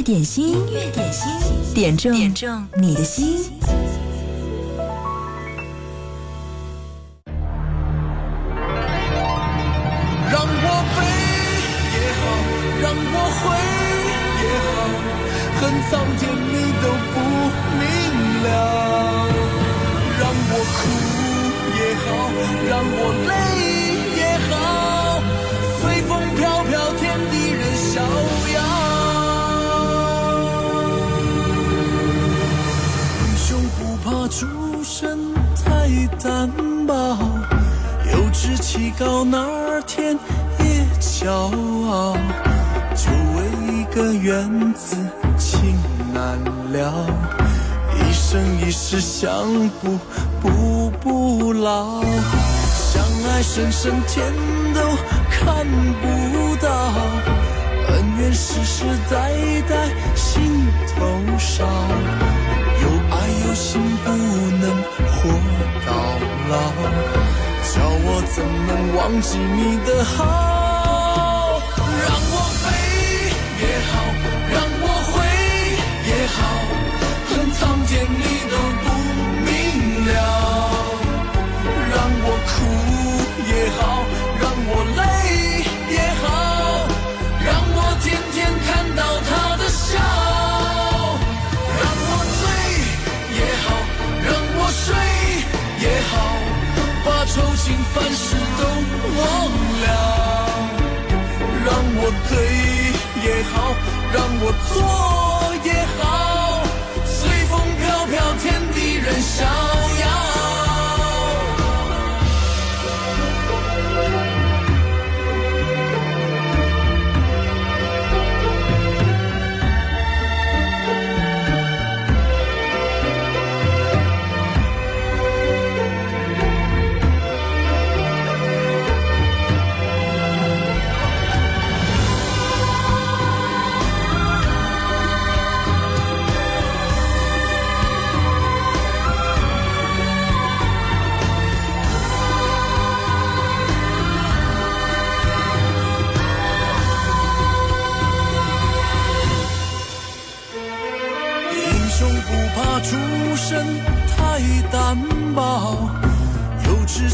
乐点心，音乐点心，点中点中你的心。让我悲也好，让我悔也好，恨苍天有志气高，哪天也骄傲。就为一个缘字，情难了。一生一世相补，补不老。相爱深深，天都看不到。恩怨世世代代，心头烧。有爱有心，不能活到老。叫我怎能忘记你的好？让我飞也好，让我回也好，恨苍天你都不我对也好，让我错也好，随风飘飘，天地任逍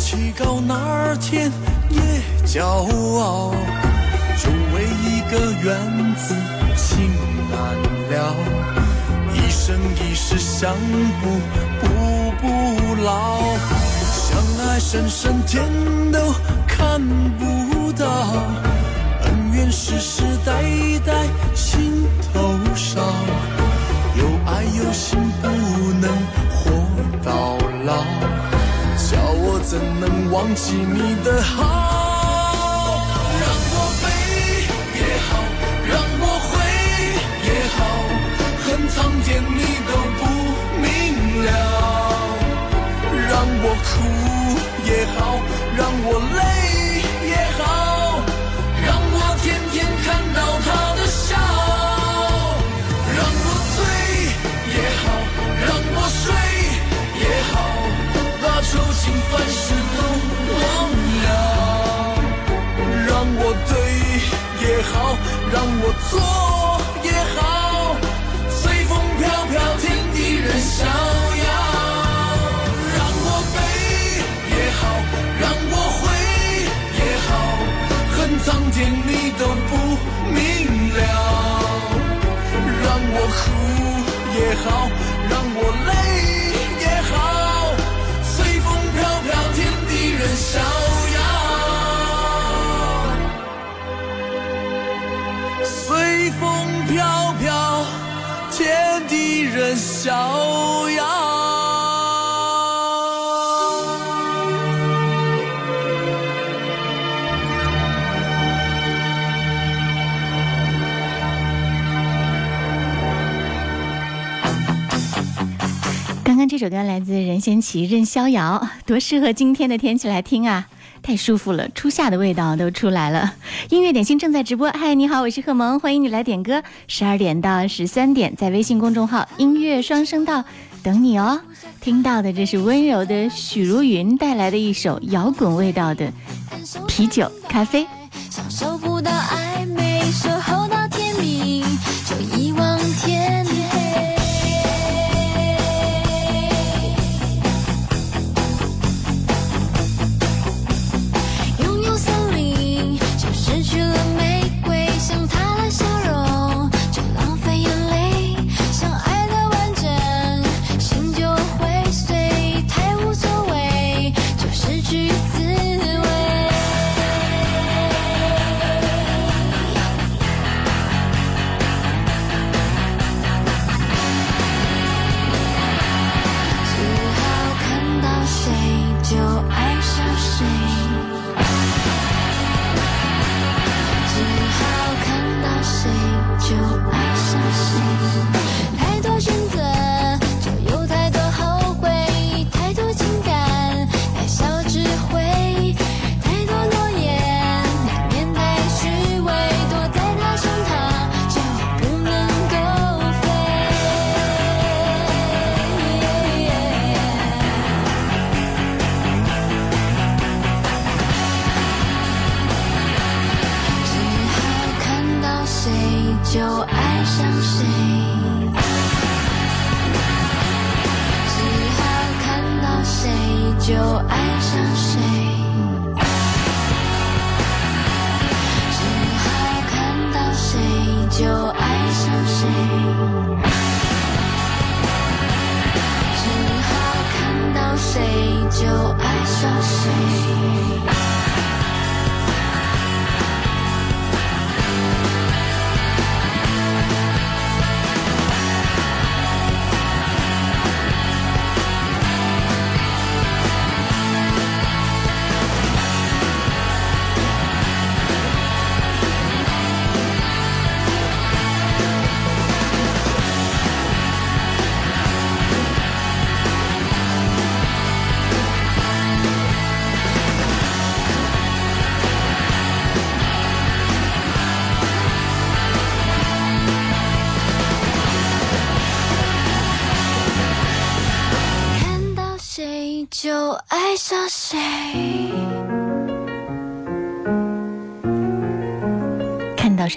有志气高，哪儿天也骄傲。就为一个缘字，情难了。一生一世相补，补不老。相爱深深，天都看不到。恩怨世世代代，心头烧。有爱有心，怎能忘记你的好？让我悲也好，让我悔也好，恨苍天你都不明了。让我哭也好，让我累好，让我错也好，随风飘飘，天地任逍遥。让我悲也好，让我悔也好，恨苍天你都不明了。让我哭也好，这首歌来自任贤齐《任逍遥》，多适合今天的天气来听啊！太舒服了，初夏的味道都出来了。音乐点心正在直播，嗨，你好，我是贺萌，欢迎你来点歌。十二点到十三点，在微信公众号“音乐双声道”等你哦。听到的这是温柔的许茹芸带来的一首摇滚味道的《啤酒咖啡》。享受不到暧昧，守候到天明，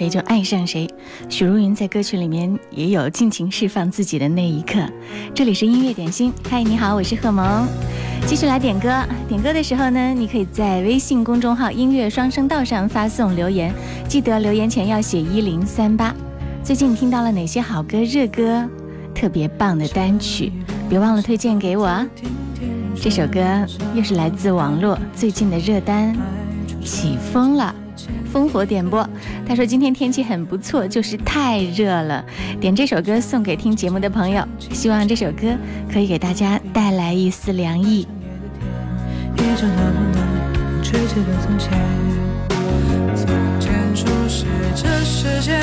谁就爱上谁。许茹芸在歌曲里面也有尽情释放自己的那一刻。这里是音乐点心，嗨，你好，我是贺萌，继续来点歌。点歌的时候呢，你可以在微信公众号“音乐双声道”上发送留言，记得留言前要写一零三八。最近听到了哪些好歌、热歌，特别棒的单曲，别忘了推荐给我！这首歌又是来自网络最近的热单，起风了。烽火点播，他说今天天气很不错，就是太热了。点这首歌送给听节目的朋友，希望这首歌可以给大家带来一丝凉意。从前，从前初识这世间，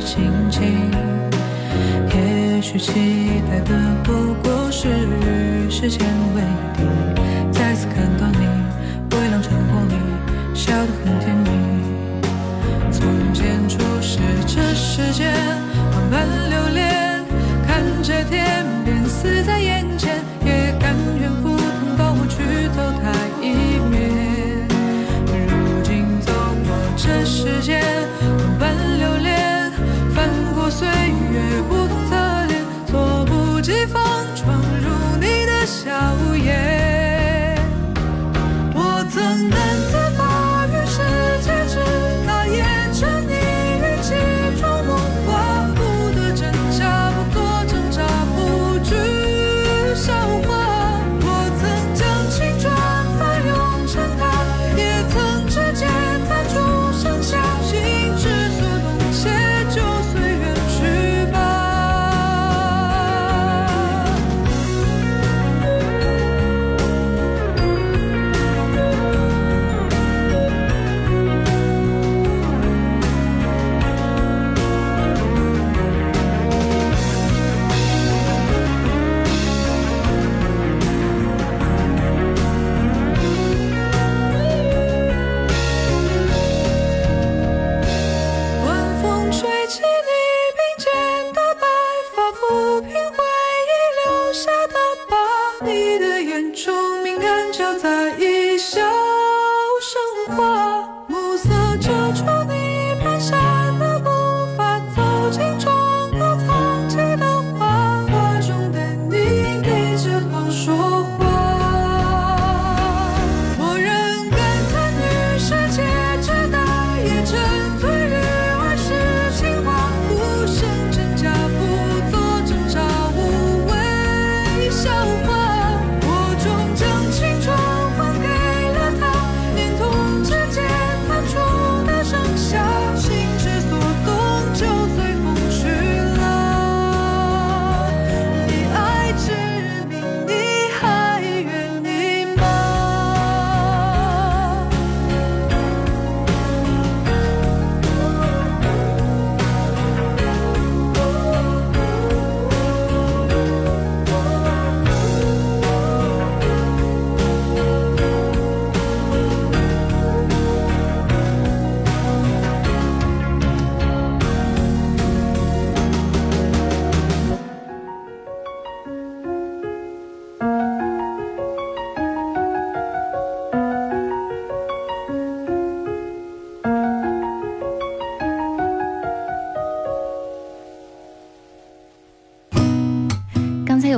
心情？也许期待的不过是与时间为敌。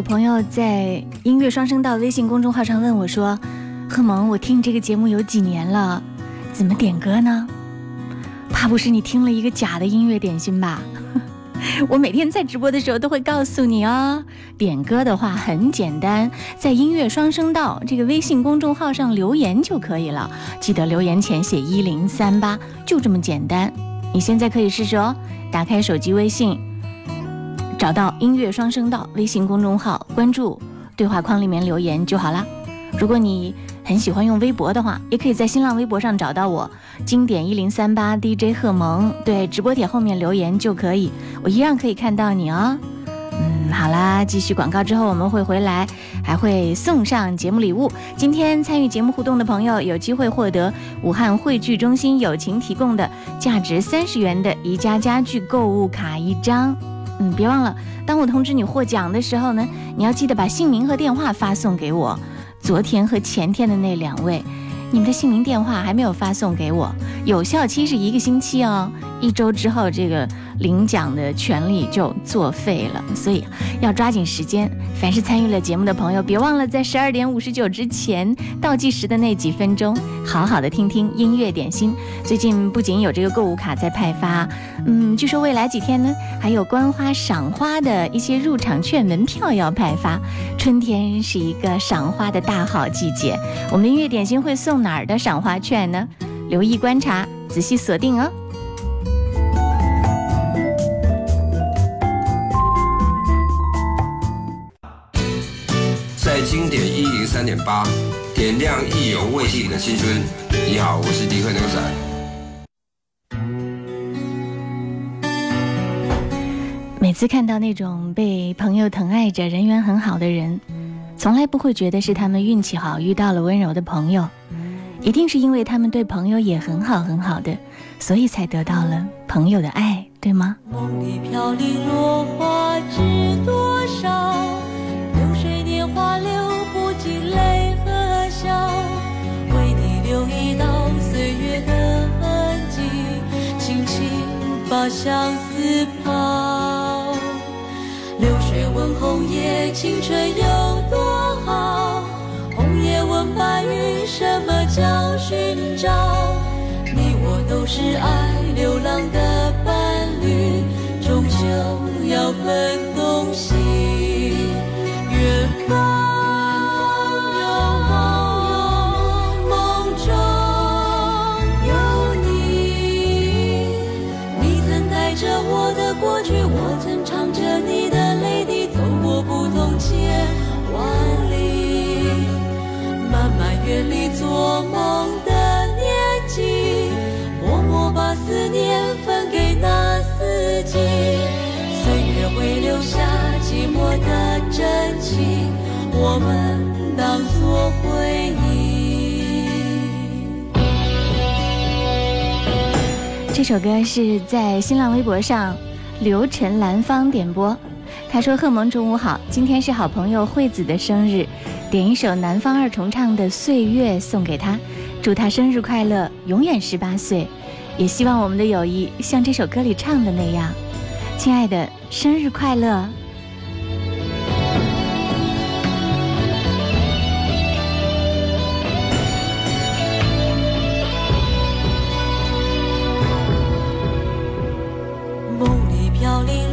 朋友在音乐双声道微信公众号上问我说：“贺萌，我听这个节目有几年了，怎么点歌呢？怕不是你听了一个假的音乐点心吧？” 我每天在直播的时候都会告诉你哦，点歌的话很简单，在音乐双声道这个微信公众号上留言就可以了。记得留言前写一零三八，就这么简单。你现在可以试试哦，打开手机微信，找到音乐双声道微信公众号，关注对话框里面留言就好啦。如果你很喜欢用微博的话，也可以在新浪微博上找到我，经典一零三八 DJ 贺萌，对，直播帖后面留言就可以，我一样可以看到你哦。嗯，好啦，继续广告之后我们会回来，还会送上节目礼物。今天参与节目互动的朋友有机会获得武汉汇聚中心友情提供的价值三十元的宜家家具购物卡一张。嗯，别忘了，当我通知你获奖的时候呢，你要记得把姓名和电话发送给我。昨天和前天的那两位，你们的姓名电话还没有发送给我，有效期是一个星期哦，一周之后这个领奖的权利就作废了，所以要抓紧时间。凡是参与了节目的朋友，别忘了在十二点五十九之前倒计时的那几分钟，好好的听听音乐点心。最近不仅有这个购物卡在派发，嗯，据说未来几天呢，还有观花赏花的一些入场券门票要派发。春天是一个赏花的大好季节，我们的音乐点心会送哪儿的赏花券呢？留意观察，仔细锁定哦。点八，点亮意犹未尽的青春。你好，我是迪克牛仔。每次看到那种被朋友疼爱着、人缘很好的人，从来不会觉得是他们运气好遇到了温柔的朋友，一定是因为他们对朋友也很好很好的，所以才得到了朋友的爱，对吗？梦里飘零落花知多少？相思跑。流水问红叶，青春有多好？红叶问白云，什么叫寻找？你我都是爱流浪的伴侣，终究要分东西。我们当作回忆。这首歌是在新浪微博上刘晨兰芳点播。他说：“贺萌中午好，今天是好朋友惠子的生日，点一首南方二重唱的《岁月》送给他，祝他生日快乐，永远十八岁。也希望我们的友谊像这首歌里唱的那样，亲爱的，生日快乐！”凋零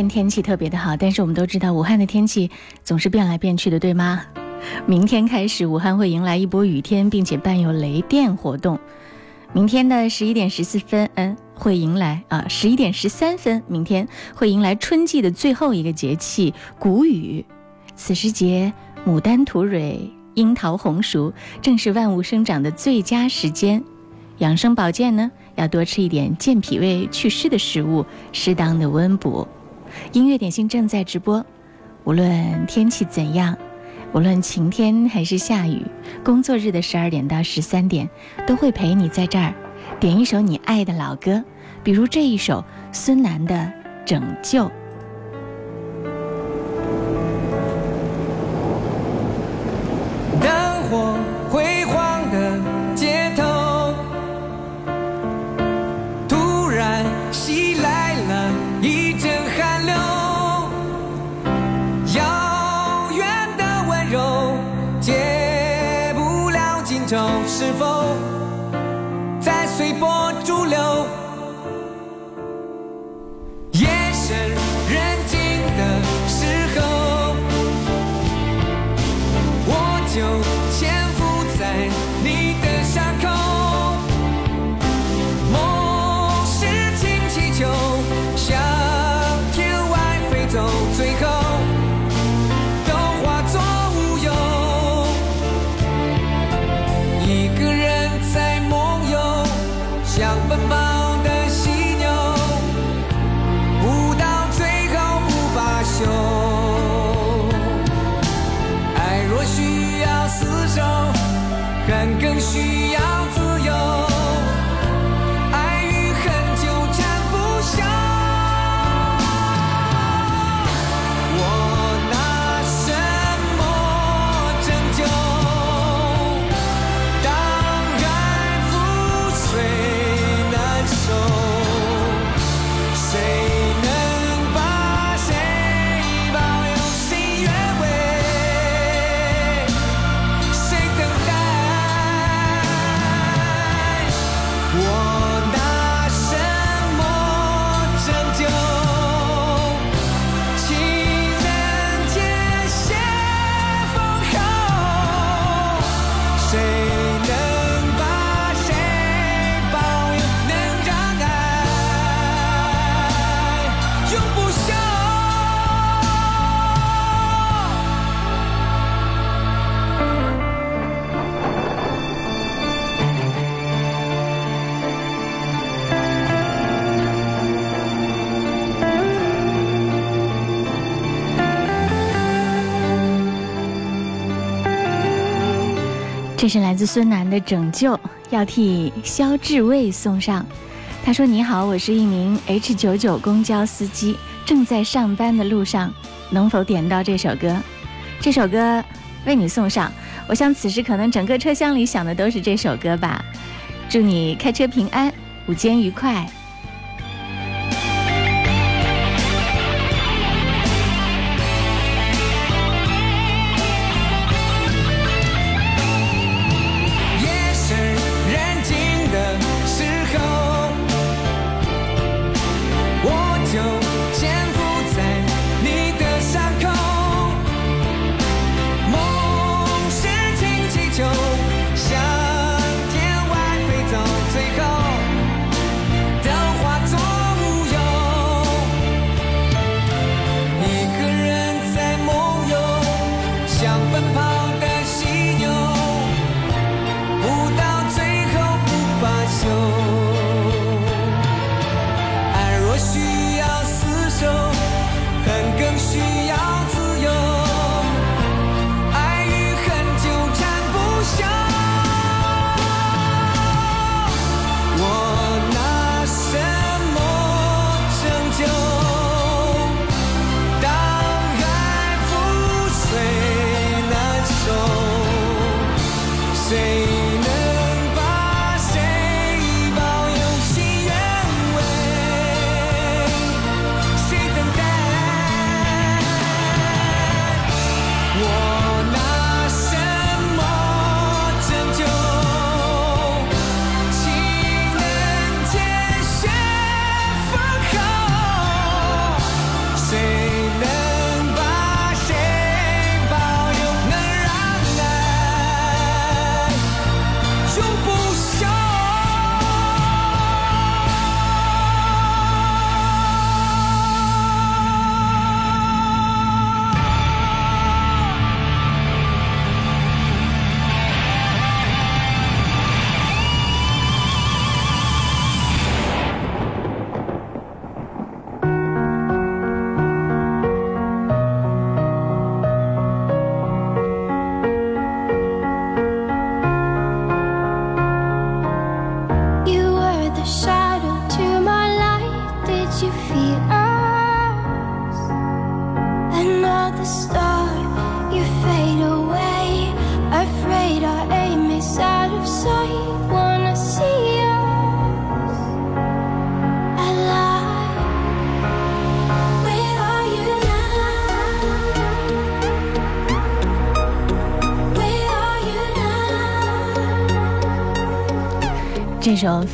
天天气特别的好，但是我们都知道武汉的天气总是变来变去的，对吗？明天开始，武汉会迎来一波雨天，并且伴有雷电活动。明天的十一点十四分，嗯，会迎来啊，十一点十三分，明天会迎来春季的最后一个节气谷雨。此时节，牡丹吐蕊，樱桃红熟，正是万物生长的最佳时间。养生保健呢，要多吃一点健脾胃、祛湿的食物，适当的温补。音乐点心正在直播，无论天气怎样，无论晴天还是下雨，工作日的十二点到十三点，都会陪你在这儿点一首你爱的老歌，比如这一首孙楠的《拯救》。恨是来自孙楠的《拯救》，要替肖志卫送上。他说：“你好，我是一名 H 九九公交司机，正在上班的路上，能否点到这首歌？这首歌为你送上。我想此时可能整个车厢里想的都是这首歌吧。祝你开车平安，午间愉快。”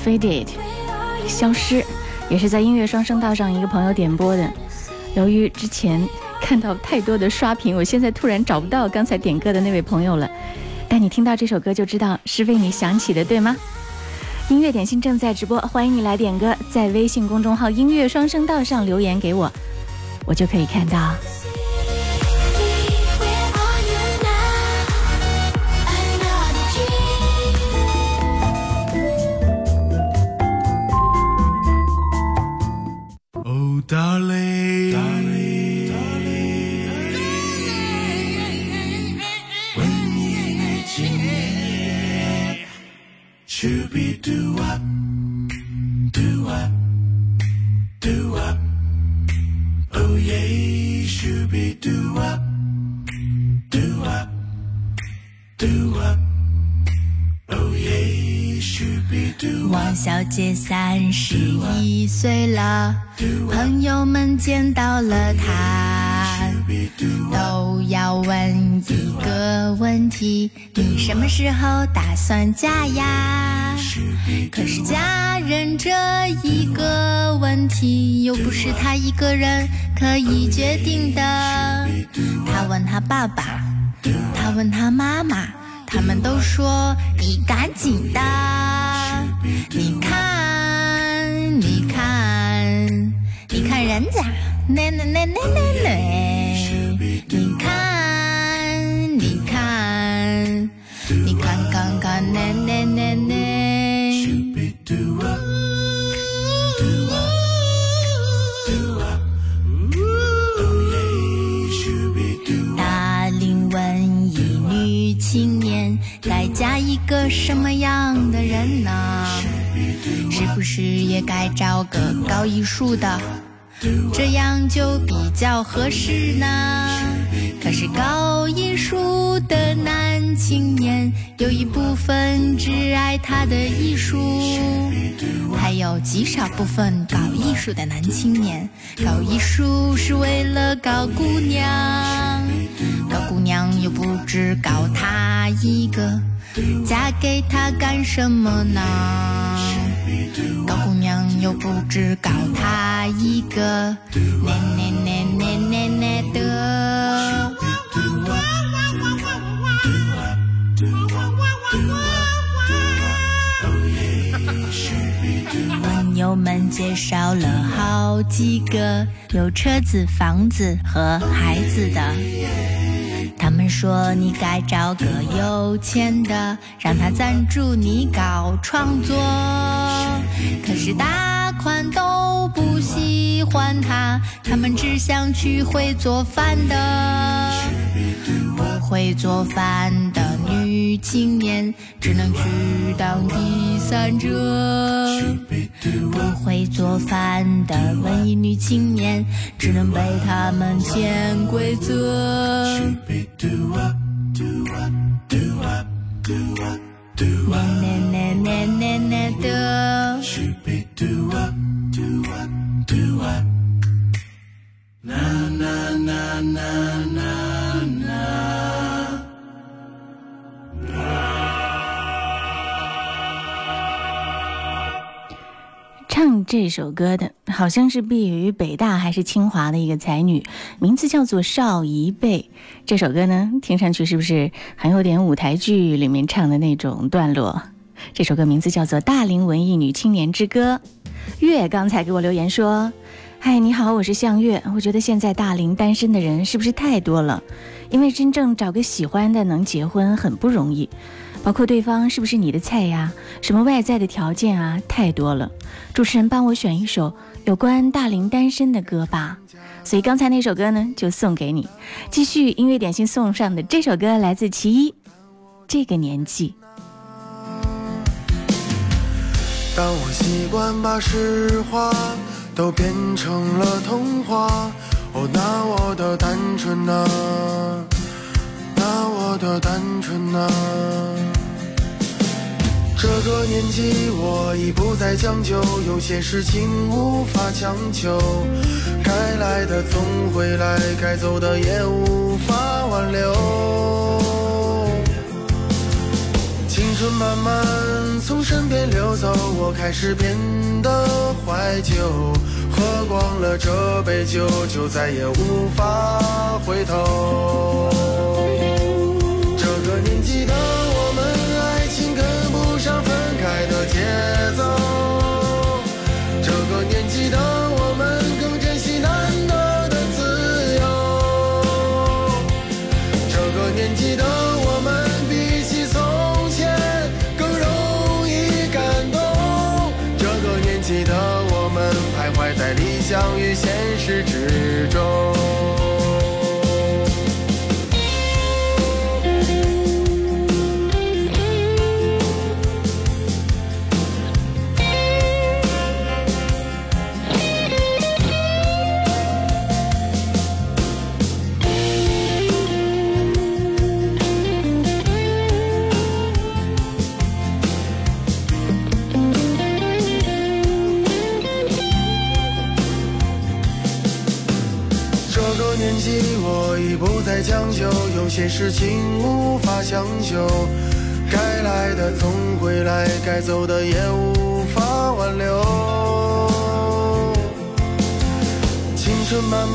Faded》消失，也是在音乐双声道上一个朋友点播的。由于之前看到太多的刷屏，我现在突然找不到刚才点歌的那位朋友了。但你听到这首歌就知道是为你响起的，对吗？音乐点心正在直播，欢迎你来点歌，在微信公众号“音乐双声道”上留言给我，我就可以看到。王小姐三十一岁。见到了他，都要问一个问题：你什么时候打算嫁呀？可是嫁人这一个问题，又不是他一个人可以决定的。他问他爸爸，他问他妈妈，他们都说你赶紧的。你看，人家，那那那那那那，你看，你看，你看看看那那那那。大龄文艺女青年该嫁一个什么样的人呢？是不是也该找个搞艺术的，这样就比较合适呢？可是搞艺术的男青年有一部分只爱他的艺术，还有极少部分搞艺术的男青年搞艺术是为了搞姑娘，搞姑娘又不只搞他一个，嫁给他干什么呢？搞姑又不只搞他一个，那那那那那那的。朋友们介绍了好几个有车子、房子和孩子的。他们说你该找个有钱的，让他赞助你搞创作。可是大都不喜欢他，他们只想娶会做饭的。不会做饭的女青年只能去当第三者。不会做饭的文艺女青年只能被他们潜规则。doo na na na na na doo shooby doo up doo up doo na na na na na na. 这首歌的好像是毕业于北大还是清华的一个才女，名字叫做邵怡贝。这首歌呢，听上去是不是很有点舞台剧里面唱的那种段落？这首歌名字叫做《大龄文艺女青年之歌》。月刚才给我留言说：“嗨，你好，我是向月。我觉得现在大龄单身的人是不是太多了？因为真正找个喜欢的能结婚很不容易。”包括对方是不是你的菜呀？什么外在的条件啊，太多了。主持人帮我选一首有关大龄单身的歌吧。所以刚才那首歌呢，就送给你。继续音乐点心送上的这首歌来自其一，这个年纪。当我习惯把实话都变成了童话，哦，那我的单纯啊，那我的单纯啊。这个年纪我已不再将就，有些事情无法强求，该来的总会来，该走的也无法挽留。青春慢慢从身边流走，我开始变得怀旧。喝光了这杯酒，就再也无法回头。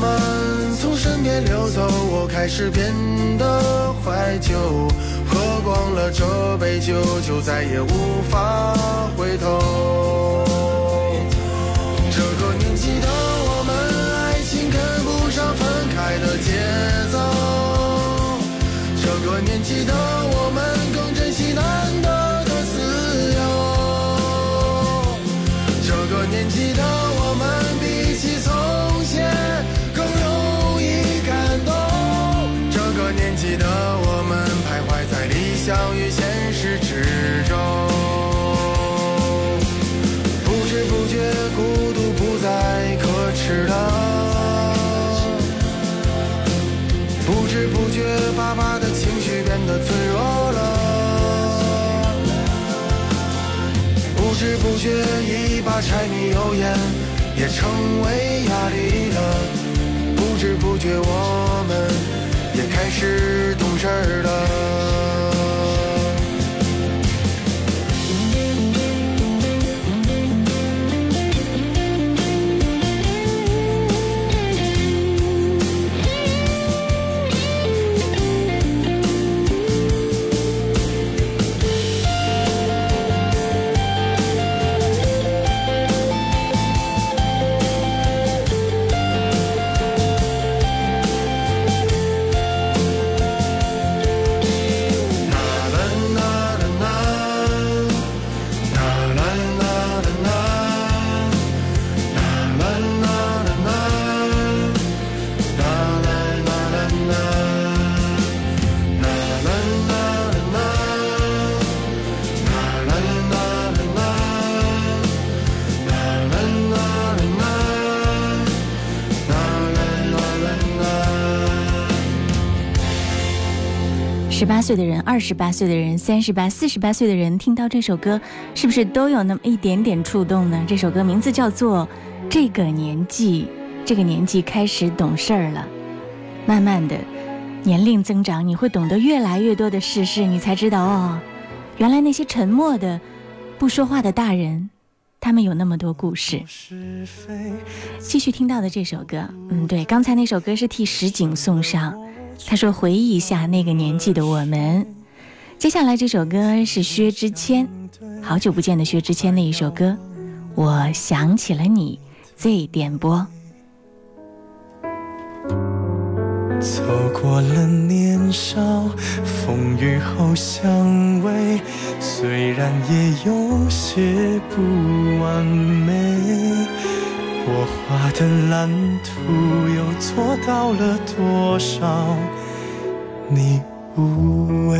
慢慢从身边溜走，我开始变得怀旧。喝光了这杯酒，就再也无法回头。这个年纪的我们，爱情跟不上分开的节奏。这个年纪的相遇现实之中。不知不觉，孤独不再可耻了。不知不觉，爸爸的情绪变得脆弱了。不知不觉，一把柴米油盐也成为压力了。不知不觉，我们也开始懂事了。十八岁的人、二十八岁的人、三十八、四十八岁的人，听到这首歌，是不是都有那么一点点触动呢？这首歌名字叫做《这个年纪》，这个年纪开始懂事儿了。慢慢的，年龄增长，你会懂得越来越多的世事，你才知道哦，原来那些沉默的、不说话的大人，他们有那么多故事。继续听到的这首歌，嗯，对，刚才那首歌是替石井送上。他说：“回忆一下那个年纪的我们。”接下来这首歌是薛之谦，好久不见的薛之谦的一首歌，《我想起了你》，Z 点播。走过了年少，风雨后相偎，虽然也有些不完美。我画的蓝图又做到了多少？你无畏。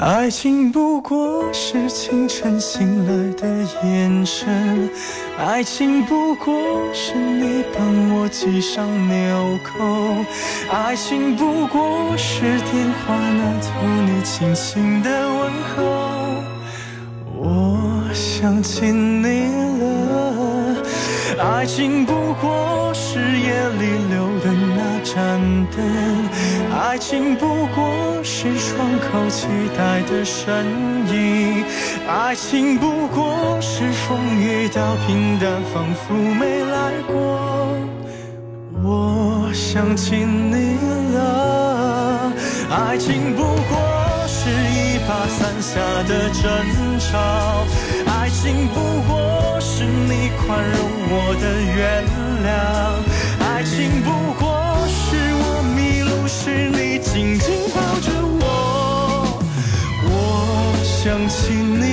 爱情不过是清晨醒来的眼神，爱情不过是你帮我系上纽扣，爱情不过是电话那头你轻轻的问候。想起你了，爱情不过是夜里留的那盏灯，爱情不过是窗口期待的身影，爱情不过是风雨到平淡，仿佛没来过。我想起你了，爱情不过是一把伞下的争吵，爱情不过是你宽容我的原谅，爱情不过是我迷路时你紧紧抱着我，我想起你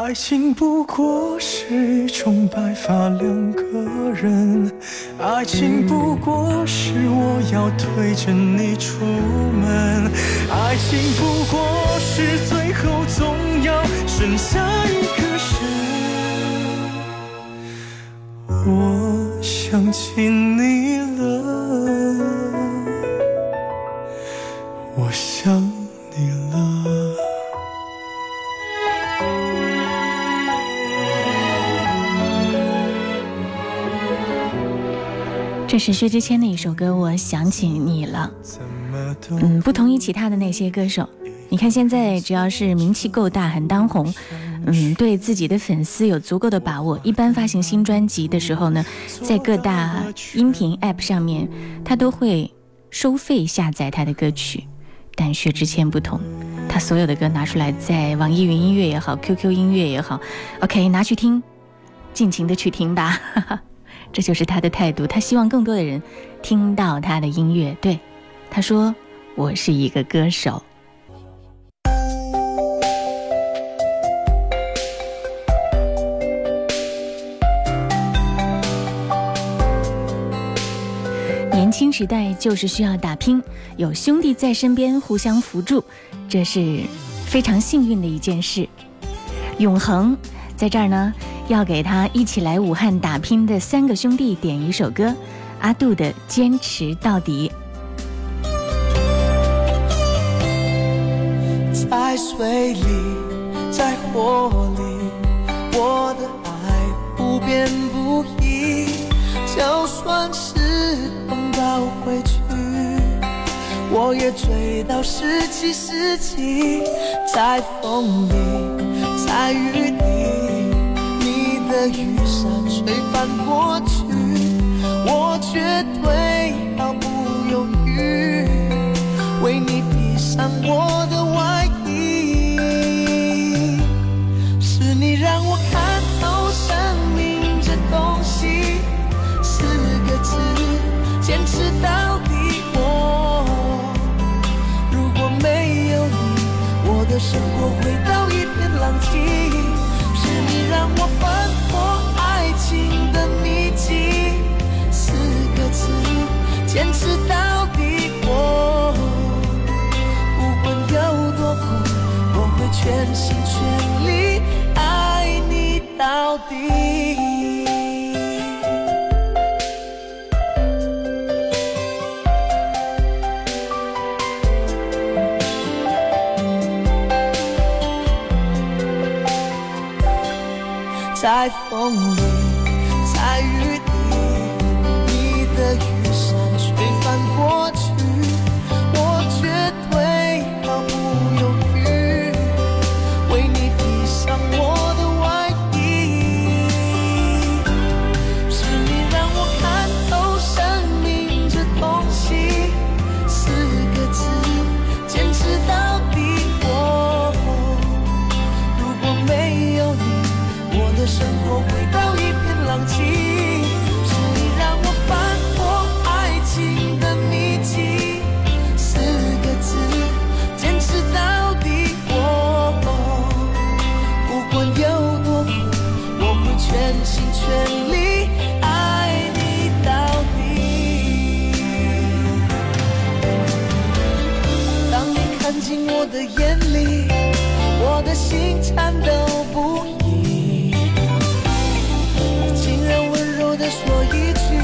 爱情不过是一种白发两个人，爱情不过是我要推着你出门，爱情不过是最后总要剩下一个人。我想起你了，是薛之谦的一首歌，我想起你了。嗯，不同于其他的那些歌手，你看现在只要是名气够大、很当红，嗯，对自己的粉丝有足够的把握，一般发行新专辑的时候呢，在各大音频 App 上面，他都会收费下载他的歌曲。但薛之谦不同，他所有的歌拿出来，在网易云音乐也好，QQ 音乐也好，OK，拿去听，尽情的去听吧。这就是他的态度，他希望更多的人听到他的音乐。对，他说：“我是一个歌手。”年轻时代就是需要打拼，有兄弟在身边互相扶助，这是非常幸运的一件事。永恒在这儿呢。要给他一起来武汉打拼的三个兄弟点一首歌，阿杜的《坚持到底》。在水里，在火里，我的爱不变不移。就算时光倒回去，我也追到十七世纪。在风里，在雨里。的雨伞吹翻过去，我绝对毫不犹豫为你披上我的外衣。是你让我看透生命这东西，四个字，坚持到底。我如果没有你，我的生活回到一片狼藉。是你让我放全心全力爱你到底。在风里，颤抖不已。竟然温柔地说一句，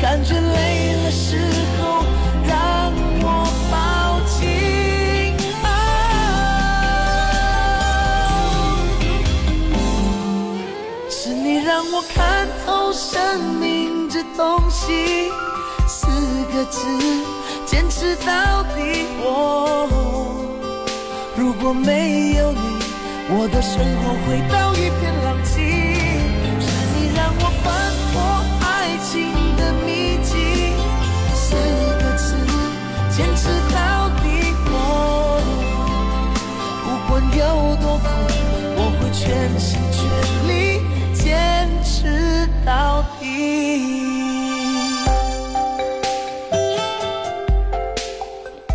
感觉累了时候让我抱紧。是你让我看透生命这东西，四个字，坚持到底。哦，如果没有你，我的生活回到一片狼藉。是你让我翻破爱情的秘籍，四个字，坚持到底。哦，不管有多苦，我会全心全力坚持到底。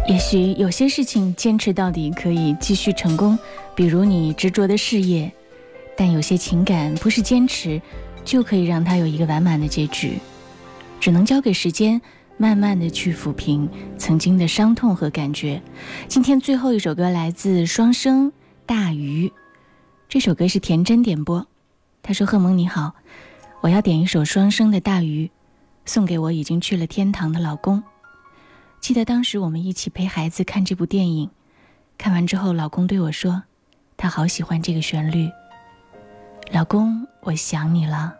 也许有些事情坚持到底可以继续成功，比如你执着的事业；但有些情感不是坚持就可以让它有一个完满的结局，只能交给时间，慢慢的去抚平曾经的伤痛和感觉。今天最后一首歌来自双生《大鱼》，这首歌是田真点播。他说：“贺蒙你好，我要点一首双生的《大鱼》，送给我已经去了天堂的老公。”记得当时我们一起陪孩子看这部电影，看完之后，老公对我说：“他好喜欢这个旋律。”老公，我想你了。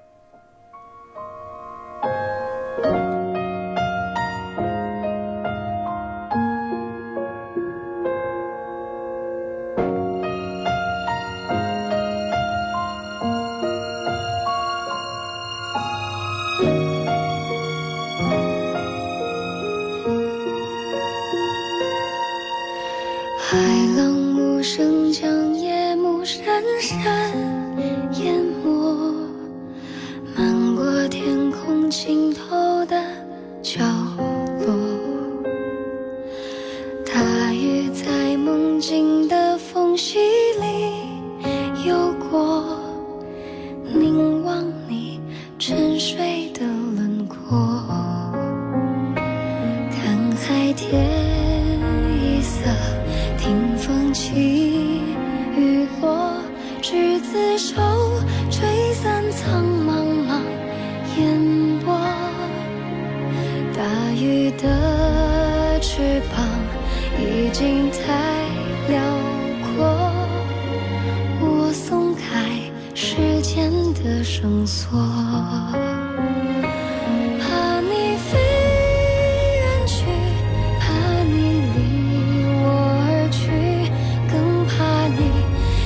绳索。怕你飞远去，怕你离我而去，更怕你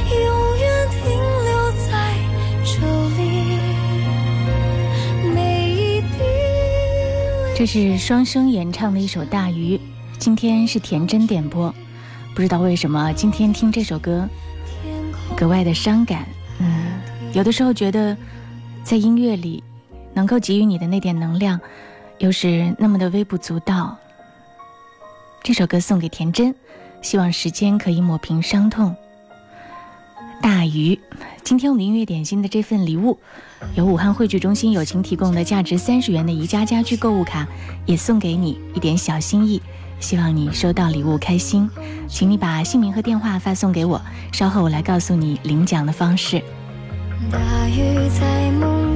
永远停留在这里。每一滴这是双生演唱的一首《大鱼》，今天是田真点播。不知道为什么今天听这首歌格外的伤感。嗯，有的时候觉得在音乐里能够给予你的那点能量，又是那么的微不足道。这首歌送给田真，希望时间可以抹平伤痛。大鱼，今天我们音乐点心的这份礼物，由武汉汇聚中心友情提供的价值三十元的宜家家居购物卡，也送给你一点小心意，希望你收到礼物开心。请你把姓名和电话发送给我，稍后我来告诉你领奖的方式。大雨在梦